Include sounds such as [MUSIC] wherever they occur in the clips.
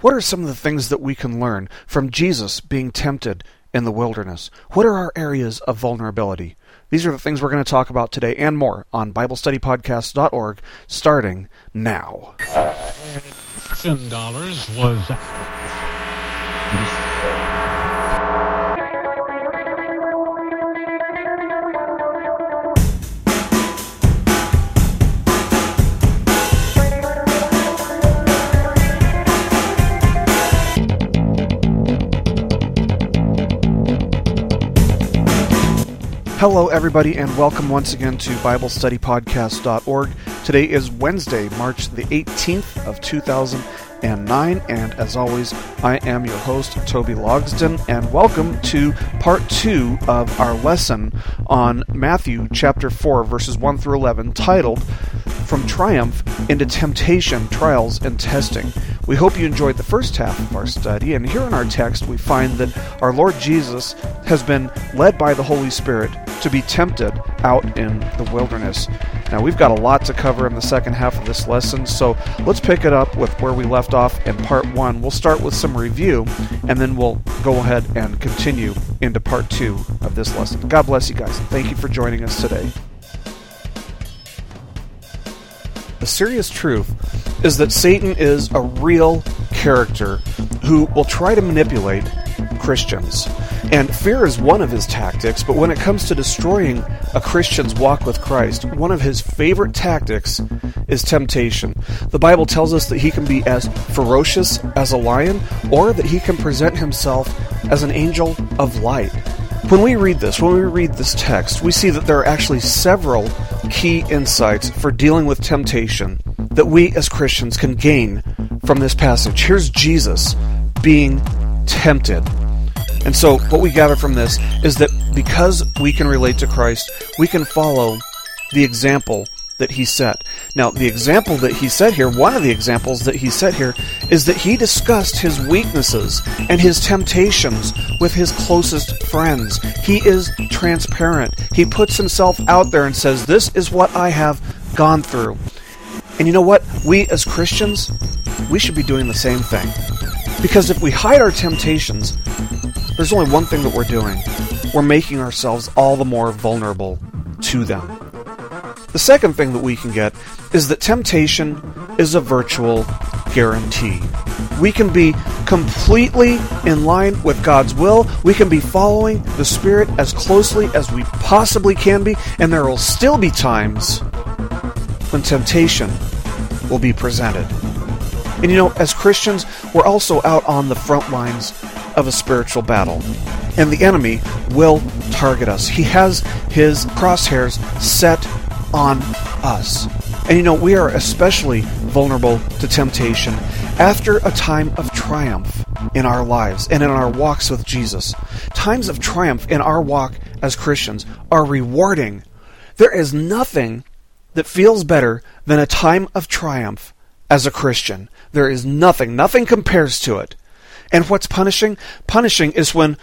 What are some of the things that we can learn from Jesus being tempted in the wilderness? What are our areas of vulnerability? These are the things we're going to talk about today and more on BibleStudyPodcast.org starting now. dollars was Hello, everybody, and welcome once again to BibleStudyPodcast.org. Today is Wednesday, March the 18th of 2009, and as always, I am your host, Toby Logsden, and welcome to part two of our lesson on Matthew chapter 4, verses 1 through 11, titled From Triumph into Temptation, Trials, and Testing. We hope you enjoyed the first half of our study, and here in our text we find that our Lord Jesus has been led by the Holy Spirit to be tempted out in the wilderness. Now, we've got a lot to cover in the second half of this lesson, so let's pick it up with where we left off in part one. We'll start with some review, and then we'll go ahead and continue into part two of this lesson. God bless you guys, and thank you for joining us today. The serious truth is that Satan is a real character who will try to manipulate Christians. And fear is one of his tactics, but when it comes to destroying a Christian's walk with Christ, one of his favorite tactics is temptation. The Bible tells us that he can be as ferocious as a lion, or that he can present himself as an angel of light. When we read this, when we read this text, we see that there are actually several key insights for dealing with temptation that we as Christians can gain from this passage. Here's Jesus being tempted. And so, what we gather from this is that because we can relate to Christ, we can follow the example that he set. Now, the example that he set here, one of the examples that he set here, is that he discussed his weaknesses and his temptations with his closest friends. He is transparent. He puts himself out there and says, This is what I have gone through. And you know what? We as Christians, we should be doing the same thing. Because if we hide our temptations, there's only one thing that we're doing we're making ourselves all the more vulnerable to them. The second thing that we can get is that temptation is a virtual guarantee. We can be completely in line with God's will. We can be following the Spirit as closely as we possibly can be, and there will still be times when temptation will be presented. And you know, as Christians, we're also out on the front lines of a spiritual battle. And the enemy will target us. He has his crosshairs set on us. And you know, we are especially vulnerable to temptation after a time of triumph in our lives and in our walks with Jesus. Times of triumph in our walk as Christians are rewarding. There is nothing that feels better than a time of triumph as a Christian. There is nothing, nothing compares to it. And what's punishing? Punishing is when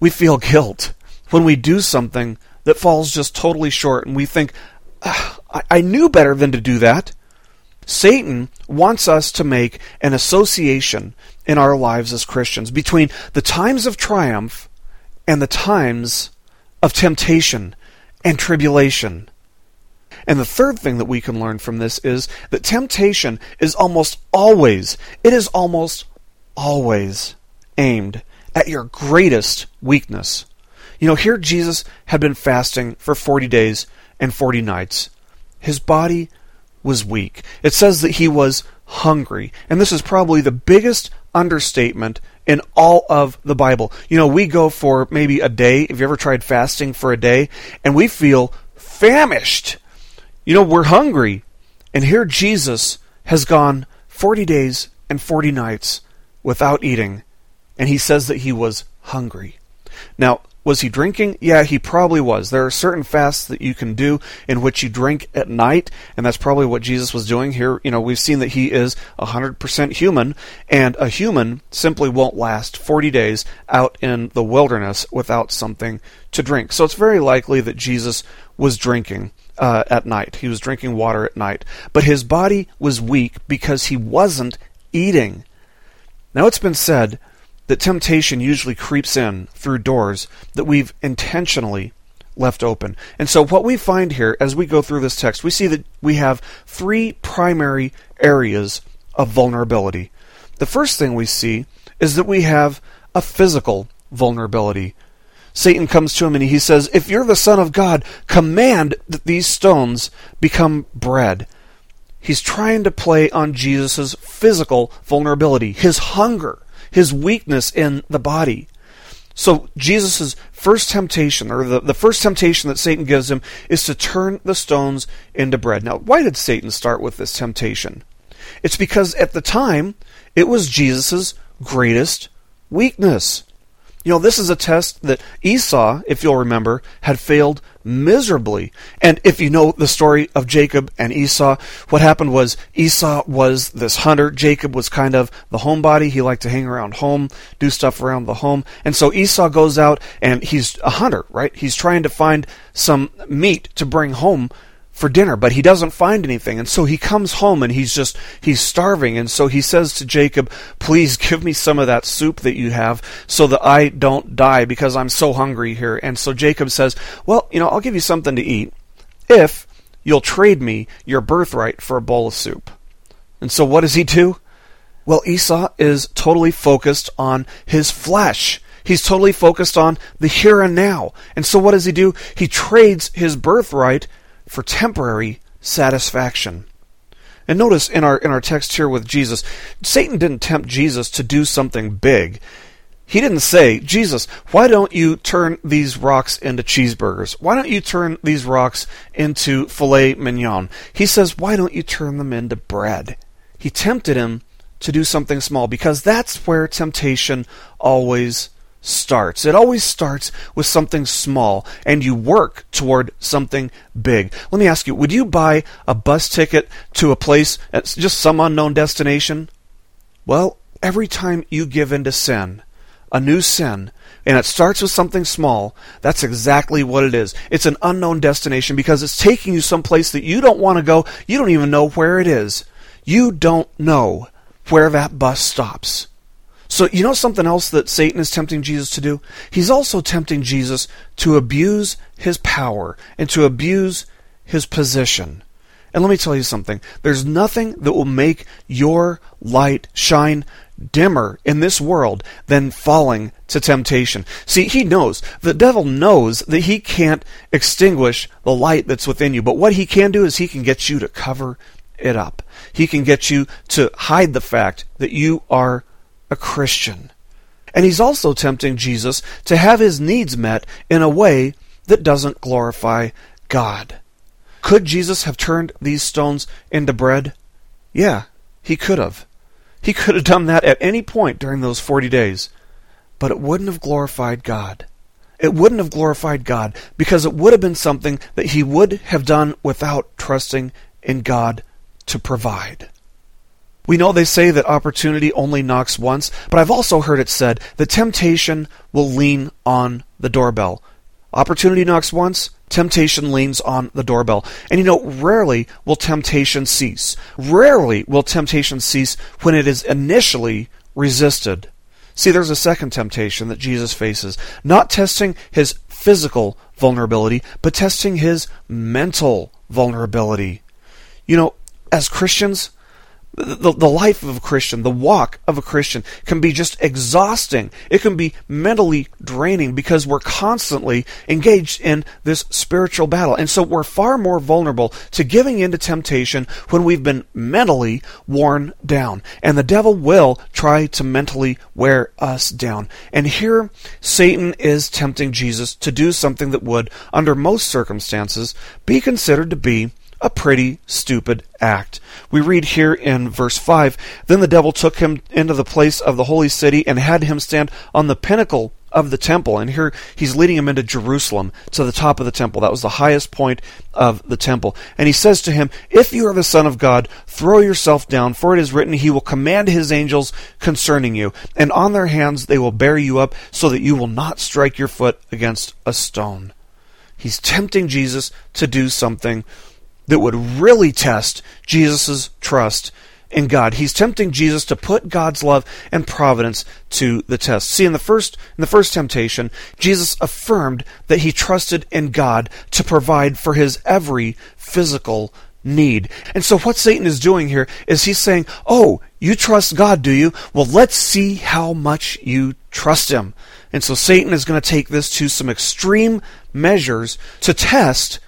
we feel guilt, when we do something that falls just totally short and we think, I knew better than to do that. Satan wants us to make an association in our lives as Christians between the times of triumph and the times of temptation and tribulation. And the third thing that we can learn from this is that temptation is almost always, it is almost always aimed at your greatest weakness. You know, here Jesus had been fasting for 40 days and 40 nights. His body was weak. It says that he was hungry. And this is probably the biggest understatement in all of the Bible. You know, we go for maybe a day. Have you ever tried fasting for a day? And we feel famished. You know, we're hungry. And here Jesus has gone 40 days and 40 nights without eating, and he says that he was hungry. Now, was he drinking? Yeah, he probably was. There are certain fasts that you can do in which you drink at night, and that's probably what Jesus was doing here. You know, we've seen that he is 100% human, and a human simply won't last 40 days out in the wilderness without something to drink. So it's very likely that Jesus was drinking uh, at night. He was drinking water at night. But his body was weak because he wasn't eating. Now, it's been said that temptation usually creeps in through doors that we've intentionally left open. And so, what we find here as we go through this text, we see that we have three primary areas of vulnerability. The first thing we see is that we have a physical vulnerability. Satan comes to him and he says, If you're the Son of God, command that these stones become bread. He's trying to play on Jesus' physical vulnerability, his hunger, his weakness in the body. So Jesus' first temptation, or the, the first temptation that Satan gives him, is to turn the stones into bread. Now, why did Satan start with this temptation? It's because at the time, it was Jesus' greatest weakness. You know, this is a test that Esau, if you'll remember, had failed miserably. And if you know the story of Jacob and Esau, what happened was Esau was this hunter. Jacob was kind of the homebody. He liked to hang around home, do stuff around the home. And so Esau goes out and he's a hunter, right? He's trying to find some meat to bring home for dinner, but he doesn't find anything. And so he comes home and he's just, he's starving. And so he says to Jacob, please [LAUGHS] give me some of that soup that you have so that I don't die because I'm so hungry here. And so Jacob says, well, you know, I'll give you something to eat if you'll trade me your birthright for a bowl of soup. And so what does he do? Well, Esau is totally focused on his flesh. He's totally focused on the here and now. And so what does he do? He trades his birthright for temporary satisfaction. And notice in our in our text here with Jesus, Satan didn't tempt Jesus to do something big. He didn't say, Jesus, why don't you turn these rocks into cheeseburgers? Why don't you turn these rocks into filet mignon? He says, why don't you turn them into bread? He tempted him to do something small because that's where temptation always starts. It always starts with something small, and you work toward something big. Let me ask you would you buy a bus ticket to a place, just some unknown destination? Well, every time you give in to sin, a new sin, and it starts with something small, that's exactly what it is. It's an unknown destination because it's taking you someplace that you don't want to go. You don't even know where it is. You don't know where that bus stops. So, you know something else that Satan is tempting Jesus to do? He's also tempting Jesus to abuse his power and to abuse his position. And let me tell you something there's nothing that will make your light shine dimmer in this world than falling to temptation. See, he knows, the devil knows that he can't extinguish the light that's within you, but what he can do is he can get you to cover it up. He can get you to hide the fact that you are a Christian. And he's also tempting Jesus to have his needs met in a way that doesn't glorify God. Could Jesus have turned these stones into bread? Yeah, he could have. He could have done that at any point during those 40 days. But it wouldn't have glorified God. It wouldn't have glorified God because it would have been something that he would have done without trusting in God to provide. We know they say that opportunity only knocks once, but I've also heard it said that temptation will lean on the doorbell. Opportunity knocks once, temptation leans on the doorbell. And you know, rarely will temptation cease. Rarely will temptation cease when it is initially resisted. See, there's a second temptation that Jesus faces, not testing his physical vulnerability, but testing his mental vulnerability. You know, as Christians, the, the life of a Christian, the walk of a Christian can be just exhausting. It can be mentally draining because we're constantly engaged in this spiritual battle. And so we're far more vulnerable to giving in to temptation when we've been mentally worn down. And the devil will try to mentally wear us down. And here, Satan is tempting Jesus to do something that would, under most circumstances, be considered to be a pretty stupid act. We read here in verse 5 Then the devil took him into the place of the holy city and had him stand on the pinnacle of the temple. And here he's leading him into Jerusalem to the top of the temple. That was the highest point of the temple. And he says to him, If you are the Son of God, throw yourself down, for it is written, He will command His angels concerning you, and on their hands they will bear you up, so that you will not strike your foot against a stone. He's tempting Jesus to do something that would really test Jesus' trust in God. He's tempting Jesus to put God's love and providence to the test. See, in the first in the first temptation, Jesus affirmed that he trusted in God to provide for his every physical need. And so what Satan is doing here is he's saying, "Oh, you trust God, do you? Well, let's see how much you trust him." And so Satan is going to take this to some extreme measures to test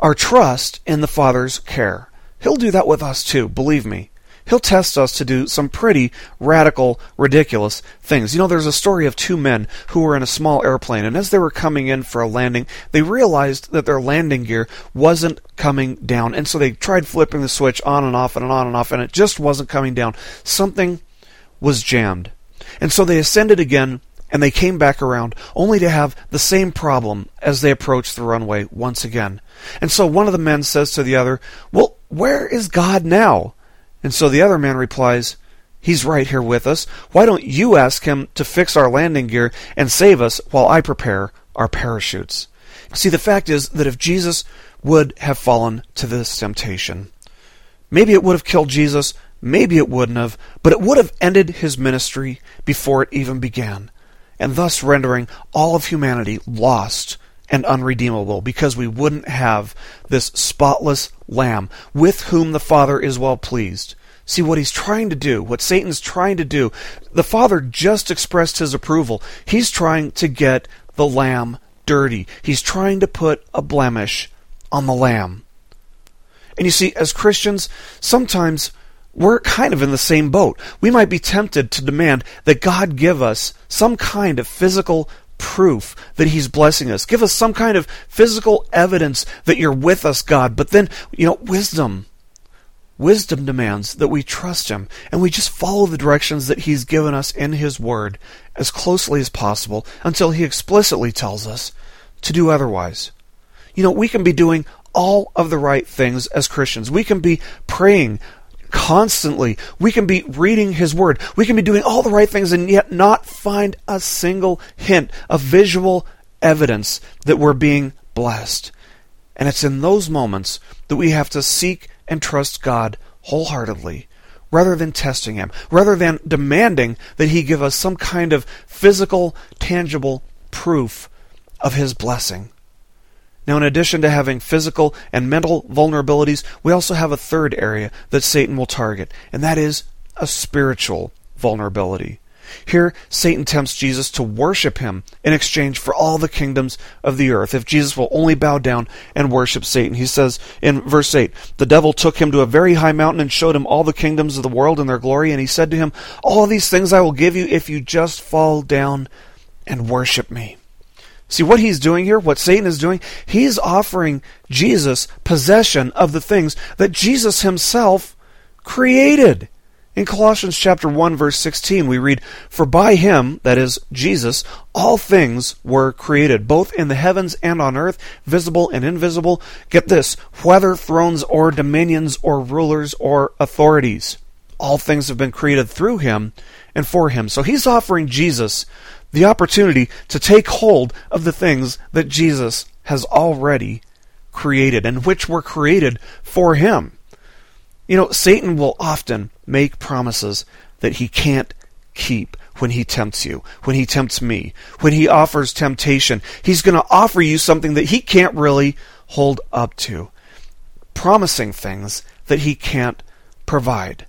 our trust in the Father's care. He'll do that with us too, believe me. He'll test us to do some pretty radical, ridiculous things. You know, there's a story of two men who were in a small airplane, and as they were coming in for a landing, they realized that their landing gear wasn't coming down. And so they tried flipping the switch on and off and on and off, and it just wasn't coming down. Something was jammed. And so they ascended again and they came back around only to have the same problem as they approached the runway once again. And so one of the men says to the other, Well, where is God now? And so the other man replies, He's right here with us. Why don't you ask him to fix our landing gear and save us while I prepare our parachutes? See, the fact is that if Jesus would have fallen to this temptation, maybe it would have killed Jesus, maybe it wouldn't have, but it would have ended his ministry before it even began and thus rendering all of humanity lost and unredeemable because we wouldn't have this spotless lamb with whom the Father is well pleased. See what he's trying to do, what Satan's trying to do. The Father just expressed his approval. He's trying to get the lamb dirty. He's trying to put a blemish on the lamb. And you see, as Christians, sometimes we're kind of in the same boat. We might be tempted to demand that God give us some kind of physical proof that He's blessing us. Give us some kind of physical evidence that you're with us, God. But then, you know, wisdom. Wisdom demands that we trust Him and we just follow the directions that He's given us in His Word as closely as possible until He explicitly tells us to do otherwise. You know, we can be doing all of the right things as Christians. We can be praying constantly. We can be reading His Word. We can be doing all the right things and yet not find a single hint of visual evidence that we're being blessed. And it's in those moments that we have to seek and trust God wholeheartedly rather than testing Him, rather than demanding that He give us some kind of physical, tangible proof of His blessing. Now, in addition to having physical and mental vulnerabilities, we also have a third area that Satan will target, and that is a spiritual vulnerability. Here, Satan tempts Jesus to worship him in exchange for all the kingdoms of the earth. If Jesus will only bow down and worship Satan, he says in verse 8 The devil took him to a very high mountain and showed him all the kingdoms of the world and their glory, and he said to him, All these things I will give you if you just fall down and worship me. See what he's doing here, what Satan is doing? He's offering Jesus possession of the things that Jesus himself created. In Colossians chapter 1 verse 16 we read, "For by him, that is Jesus, all things were created, both in the heavens and on earth, visible and invisible." Get this, whether thrones or dominions or rulers or authorities. All things have been created through him and for him. So he's offering Jesus the opportunity to take hold of the things that Jesus has already created and which were created for him. You know, Satan will often make promises that he can't keep when he tempts you, when he tempts me, when he offers temptation. He's going to offer you something that he can't really hold up to, promising things that he can't provide.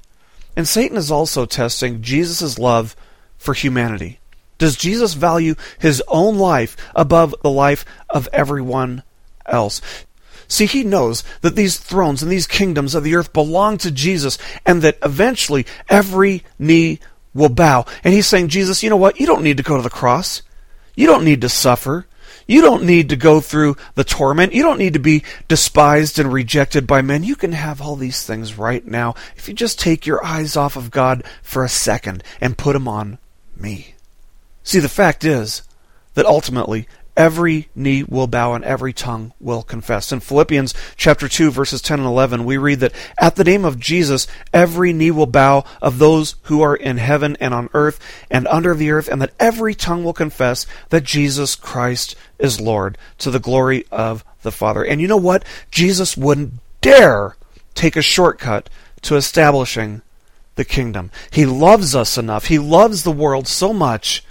And Satan is also testing Jesus' love for humanity. Does Jesus value his own life above the life of everyone else? See, he knows that these thrones and these kingdoms of the earth belong to Jesus and that eventually every knee will bow. And he's saying, Jesus, you know what? You don't need to go to the cross. You don't need to suffer. You don't need to go through the torment. You don't need to be despised and rejected by men. You can have all these things right now if you just take your eyes off of God for a second and put them on me. See, the fact is that ultimately every knee will bow and every tongue will confess. In Philippians chapter 2 verses 10 and 11 we read that at the name of Jesus every knee will bow of those who are in heaven and on earth and under the earth and that every tongue will confess that Jesus Christ is Lord to the glory of the Father. And you know what? Jesus wouldn't dare take a shortcut to establishing the kingdom. He loves us enough. He loves the world so much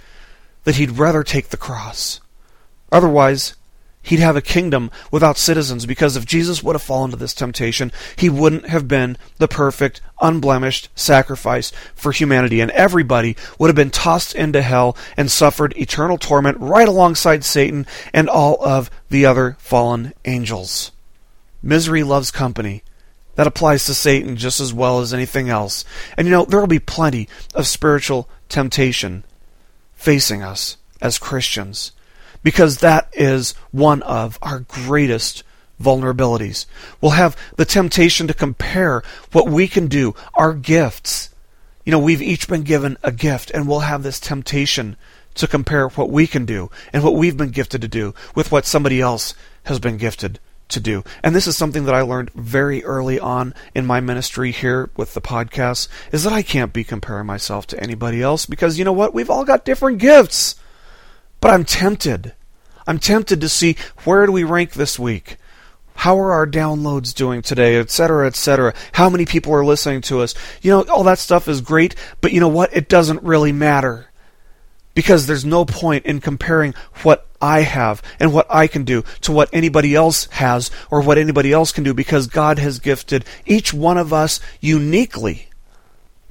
that he'd rather take the cross. Otherwise, he'd have a kingdom without citizens because if Jesus would have fallen to this temptation, he wouldn't have been the perfect, unblemished sacrifice for humanity, and everybody would have been tossed into hell and suffered eternal torment right alongside Satan and all of the other fallen angels. Misery loves company. That applies to Satan just as well as anything else. And you know, there will be plenty of spiritual temptation facing us as Christians because that is one of our greatest vulnerabilities. We'll have the temptation to compare what we can do, our gifts. You know, we've each been given a gift, and we'll have this temptation to compare what we can do and what we've been gifted to do with what somebody else has been gifted to do. And this is something that I learned very early on in my ministry here with the podcast is that I can't be comparing myself to anybody else because you know what? We've all got different gifts. But I'm tempted. I'm tempted to see where do we rank this week? How are our downloads doing today, etc., etc.? How many people are listening to us? You know, all that stuff is great, but you know what? It doesn't really matter. Because there's no point in comparing what I have and what I can do to what anybody else has or what anybody else can do because God has gifted each one of us uniquely.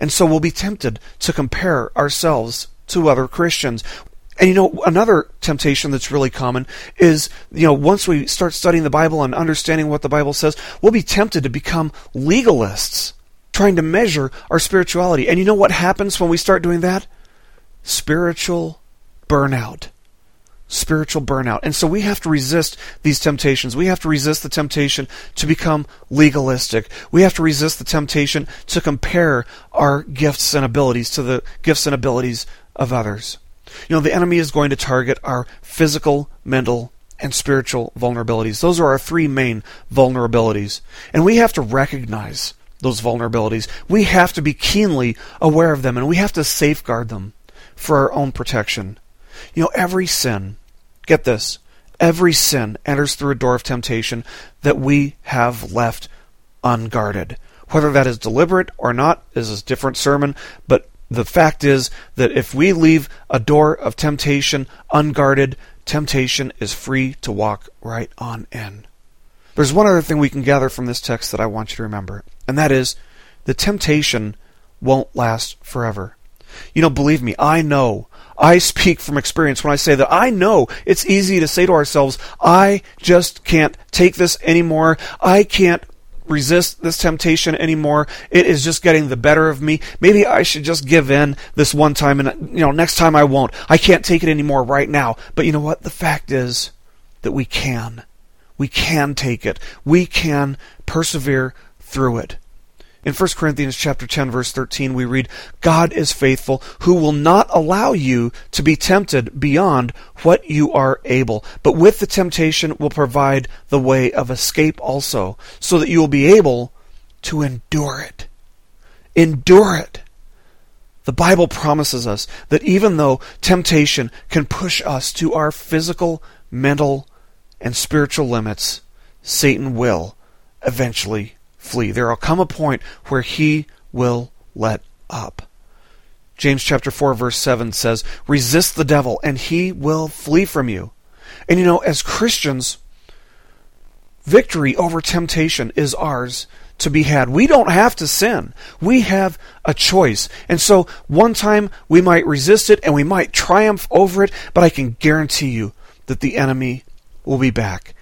And so we'll be tempted to compare ourselves to other Christians. And you know, another temptation that's really common is, you know, once we start studying the Bible and understanding what the Bible says, we'll be tempted to become legalists, trying to measure our spirituality. And you know what happens when we start doing that? Spiritual burnout. Spiritual burnout. And so we have to resist these temptations. We have to resist the temptation to become legalistic. We have to resist the temptation to compare our gifts and abilities to the gifts and abilities of others. You know, the enemy is going to target our physical, mental, and spiritual vulnerabilities. Those are our three main vulnerabilities. And we have to recognize those vulnerabilities. We have to be keenly aware of them and we have to safeguard them for our own protection. You know, every sin, get this, every sin enters through a door of temptation that we have left unguarded. Whether that is deliberate or not is a different sermon, but the fact is that if we leave a door of temptation unguarded, temptation is free to walk right on in. There's one other thing we can gather from this text that I want you to remember, and that is the temptation won't last forever. You know, believe me, I know. I speak from experience when I say that I know it's easy to say to ourselves, I just can't take this anymore. I can't resist this temptation anymore. It is just getting the better of me. Maybe I should just give in this one time and you know, next time I won't. I can't take it anymore right now. But you know what? The fact is that we can. We can take it. We can persevere through it. In 1 Corinthians chapter 10 verse 13 we read, God is faithful who will not allow you to be tempted beyond what you are able, but with the temptation will provide the way of escape also, so that you will be able to endure it. Endure it. The Bible promises us that even though temptation can push us to our physical, mental, and spiritual limits, Satan will eventually flee. There will come a point where he will let up. James chapter 4 verse 7 says, "Resist the devil and he will flee from you." And you know, as Christians, victory over temptation is ours to be had. We don't have to sin. We have a choice. And so one time we might resist it and we might triumph over it, but I can guarantee you that the enemy will be back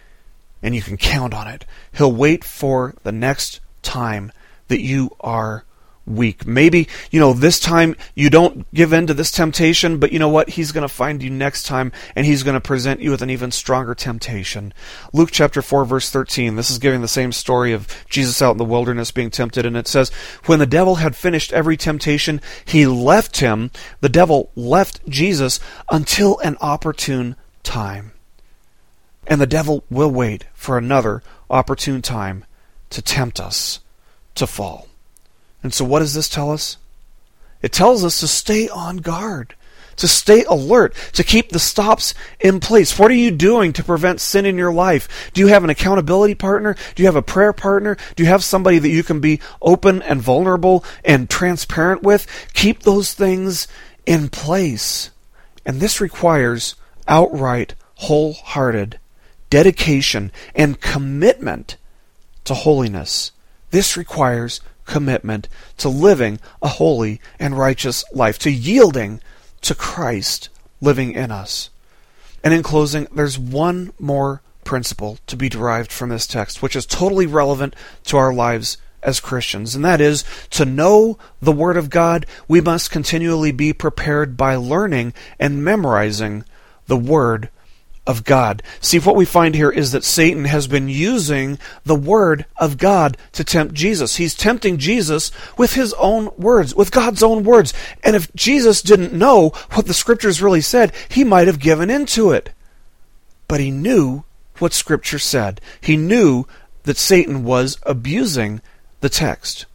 and you can count on it. He'll wait for the next time that you are weak. Maybe, you know, this time you don't give in to this temptation, but you know what? He's going to find you next time and he's going to present you with an even stronger temptation. Luke chapter 4 verse 13. This is giving the same story of Jesus out in the wilderness being tempted and it says, "When the devil had finished every temptation, he left him. The devil left Jesus until an opportune time." And the devil will wait for another opportune time to tempt us to fall. And so, what does this tell us? It tells us to stay on guard, to stay alert, to keep the stops in place. What are you doing to prevent sin in your life? Do you have an accountability partner? Do you have a prayer partner? Do you have somebody that you can be open and vulnerable and transparent with? Keep those things in place. And this requires outright, wholehearted dedication and commitment to holiness. This requires commitment to living a holy and righteous life, to yielding to Christ living in us. And in closing, there's one more principle to be derived from this text, which is totally relevant to our lives as Christians, and that is to know the Word of God, we must continually be prepared by learning and memorizing the Word of God. See, what we find here is that Satan has been using the Word of God to tempt Jesus. He's tempting Jesus with his own words, with God's own words. And if Jesus didn't know what the Scriptures really said, he might have given into it. But he knew what Scripture said. He knew that Satan was abusing the text.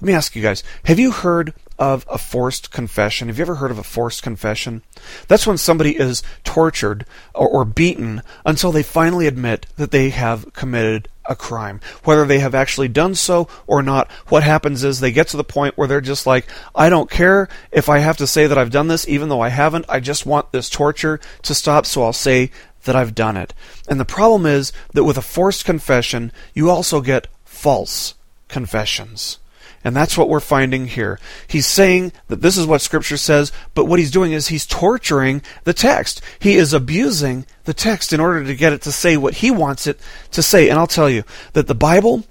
Let me ask you guys have you heard of a forced confession. Have you ever heard of a forced confession? That's when somebody is tortured or, or, beaten until they finally admit that they have committed a crime. Whether they have actually done so or not, what happens is they get to the point where they're just like, I don't care if I have to say that I've done this, even though I haven't. I just want this torture to stop, so I'll say that I've done it. And the problem is that with a forced confession, you also get false confessions. And that's what we're finding here. He's saying that this is what Scripture says, but what he's doing is he's torturing the text. He is abusing the text in order to get it to say what he wants it to say. And I'll tell you that the Bible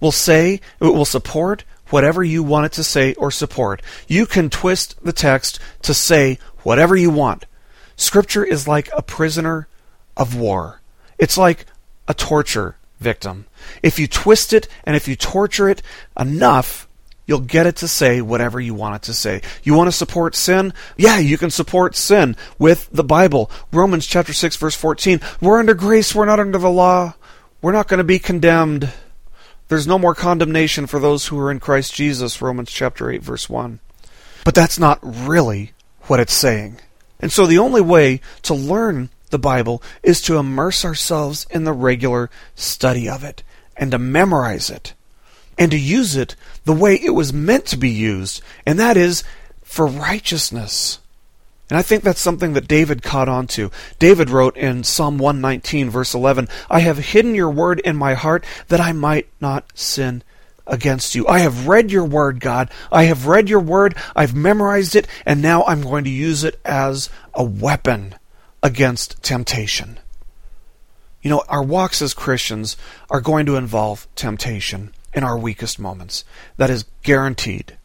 will say, it will support whatever you want it to say or support. You can twist the text to say whatever you want. Scripture is like a prisoner of war. It's like a torture victim. If you twist it and if you torture it enough, You'll get it to say whatever you want it to say. You want to support sin? Yeah, you can support sin with the Bible. Romans chapter 6 verse 14. We're under grace, we're not under the law. We're not going to be condemned. There's no more condemnation for those who are in Christ Jesus, Romans chapter 8 verse 1. But that's not really what it's saying. And so the only way to learn the Bible is to immerse ourselves in the regular study of it and to memorize it and to use it the way it was meant to be used, and that is for righteousness. And I think that's something that David caught on to. David wrote in Psalm 119, verse 11, I have hidden your word in my heart that I might not sin against you. I have read your word, God. I have read your word. I've memorized it, and now I'm going to use it as a weapon against temptation. You know, our walks as Christians are going to involve temptation in our weakest moments. That is guaranteed.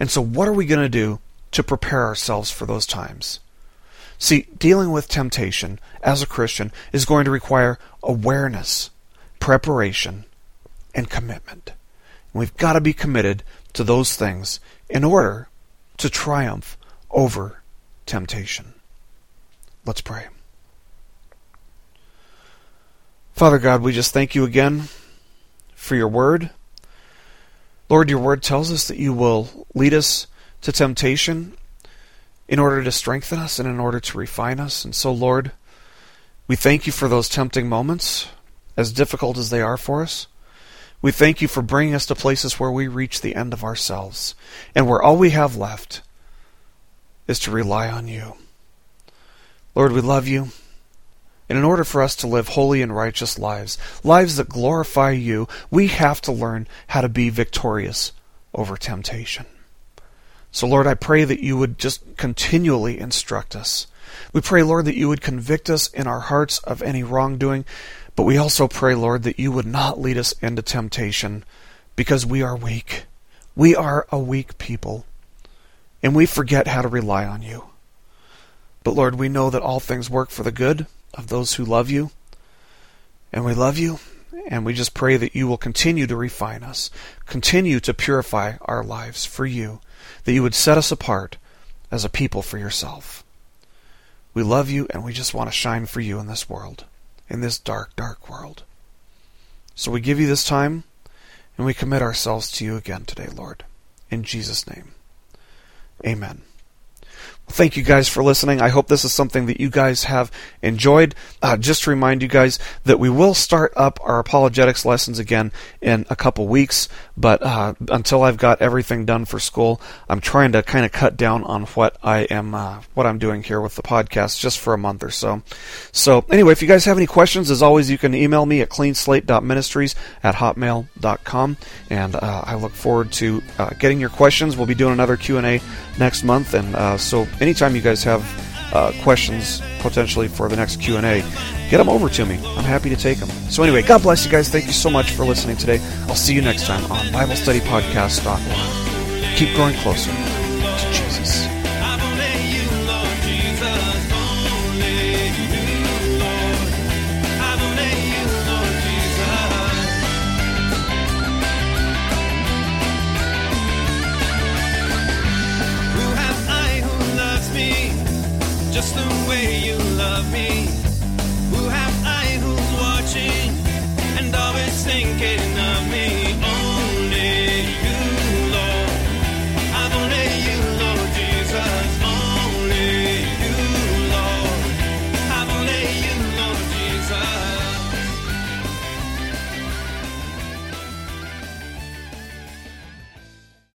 And so, what are we going to do to prepare ourselves for those times? See, dealing with temptation as a Christian is going to require awareness, preparation, and commitment. And we've got to be committed to those things in order to triumph over temptation. Let's pray. Father God, we just thank you again for your word. Lord, your word tells us that you will lead us to temptation in order to strengthen us and in order to refine us. And so, Lord, we thank you for those tempting moments, as difficult as they are for us. We thank you for bringing us to places where we reach the end of ourselves and where all we have left is to rely on you. Lord, we love you. And in order for us to live holy and righteous lives, lives that glorify you, we have to learn how to be victorious over temptation. So, Lord, I pray that you would just continually instruct us. We pray, Lord, that you would convict us in our hearts of any wrongdoing, but we also pray, Lord, that you would not lead us into temptation because we are weak. We are a weak people, and we forget how to rely on you. But, Lord, we know that all things work for the good of those who love you. And we love you, and we just pray that you will continue to refine us, continue to purify our lives for you, that you would set us apart as a people for yourself. We love you, and we just want to shine for you in this world, in this dark, dark world. So we give you this time, and we commit ourselves to you again today, Lord. In Jesus' name. Amen. Thank you guys for listening. I hope this is something that you guys have enjoyed. Uh, just to remind you guys that we will start up our apologetics lessons again in a couple weeks, but uh, until I've got everything done for school, I'm trying to kind of cut down on what I am, uh, what I'm doing here with the podcast, just for a month or so. So anyway, if you guys have any questions, as always, you can email me at cleanslate.ministries at hotmail.com, and uh, I look forward to uh, getting your questions. We'll be doing another Q and A next month, and uh, so anytime you guys have uh, questions potentially for the next q&a get them over to me. I'm happy to take them so anyway god bless you guys. Thank you so much for listening today. I'll see you next time on biblestudypodcast.org keep growing closer to jesus just the